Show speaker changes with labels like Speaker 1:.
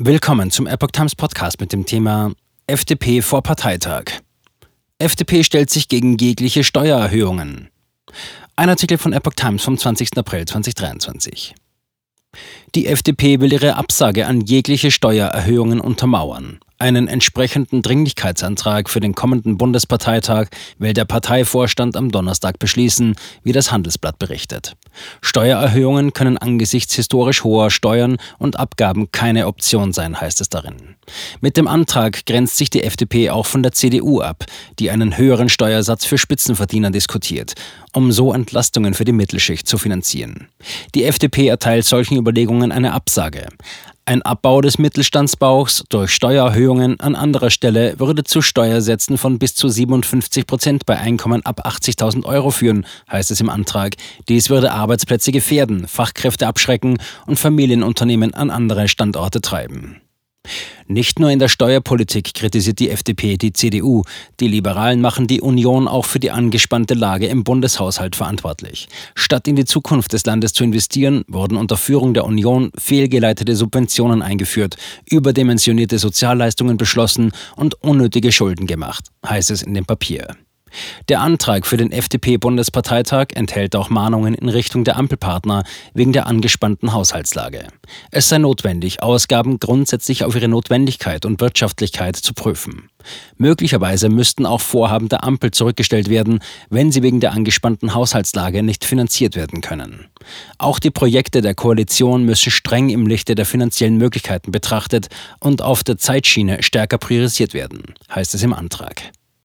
Speaker 1: Willkommen zum Epoch Times Podcast mit dem Thema FDP vor Parteitag. FDP stellt sich gegen jegliche Steuererhöhungen. Ein Artikel von Epoch Times vom 20. April 2023. Die FDP will ihre Absage an jegliche Steuererhöhungen untermauern. Einen entsprechenden Dringlichkeitsantrag für den kommenden Bundesparteitag will der Parteivorstand am Donnerstag beschließen, wie das Handelsblatt berichtet. Steuererhöhungen können angesichts historisch hoher Steuern und Abgaben keine Option sein, heißt es darin. Mit dem Antrag grenzt sich die FDP auch von der CDU ab, die einen höheren Steuersatz für Spitzenverdiener diskutiert, um so Entlastungen für die Mittelschicht zu finanzieren. Die FDP erteilt solchen Überlegungen eine Absage. Ein Abbau des Mittelstandsbauchs durch Steuererhöhungen an anderer Stelle würde zu Steuersätzen von bis zu 57 Prozent bei Einkommen ab 80.000 Euro führen, heißt es im Antrag. Dies würde Arbeitsplätze gefährden, Fachkräfte abschrecken und Familienunternehmen an andere Standorte treiben. Nicht nur in der Steuerpolitik kritisiert die FDP die CDU. Die Liberalen machen die Union auch für die angespannte Lage im Bundeshaushalt verantwortlich. Statt in die Zukunft des Landes zu investieren, wurden unter Führung der Union fehlgeleitete Subventionen eingeführt, überdimensionierte Sozialleistungen beschlossen und unnötige Schulden gemacht, heißt es in dem Papier. Der Antrag für den FDP-Bundesparteitag enthält auch Mahnungen in Richtung der Ampelpartner wegen der angespannten Haushaltslage. Es sei notwendig, Ausgaben grundsätzlich auf ihre Notwendigkeit und Wirtschaftlichkeit zu prüfen. Möglicherweise müssten auch Vorhaben der Ampel zurückgestellt werden, wenn sie wegen der angespannten Haushaltslage nicht finanziert werden können. Auch die Projekte der Koalition müssen streng im Lichte der finanziellen Möglichkeiten betrachtet und auf der Zeitschiene stärker priorisiert werden, heißt es im Antrag.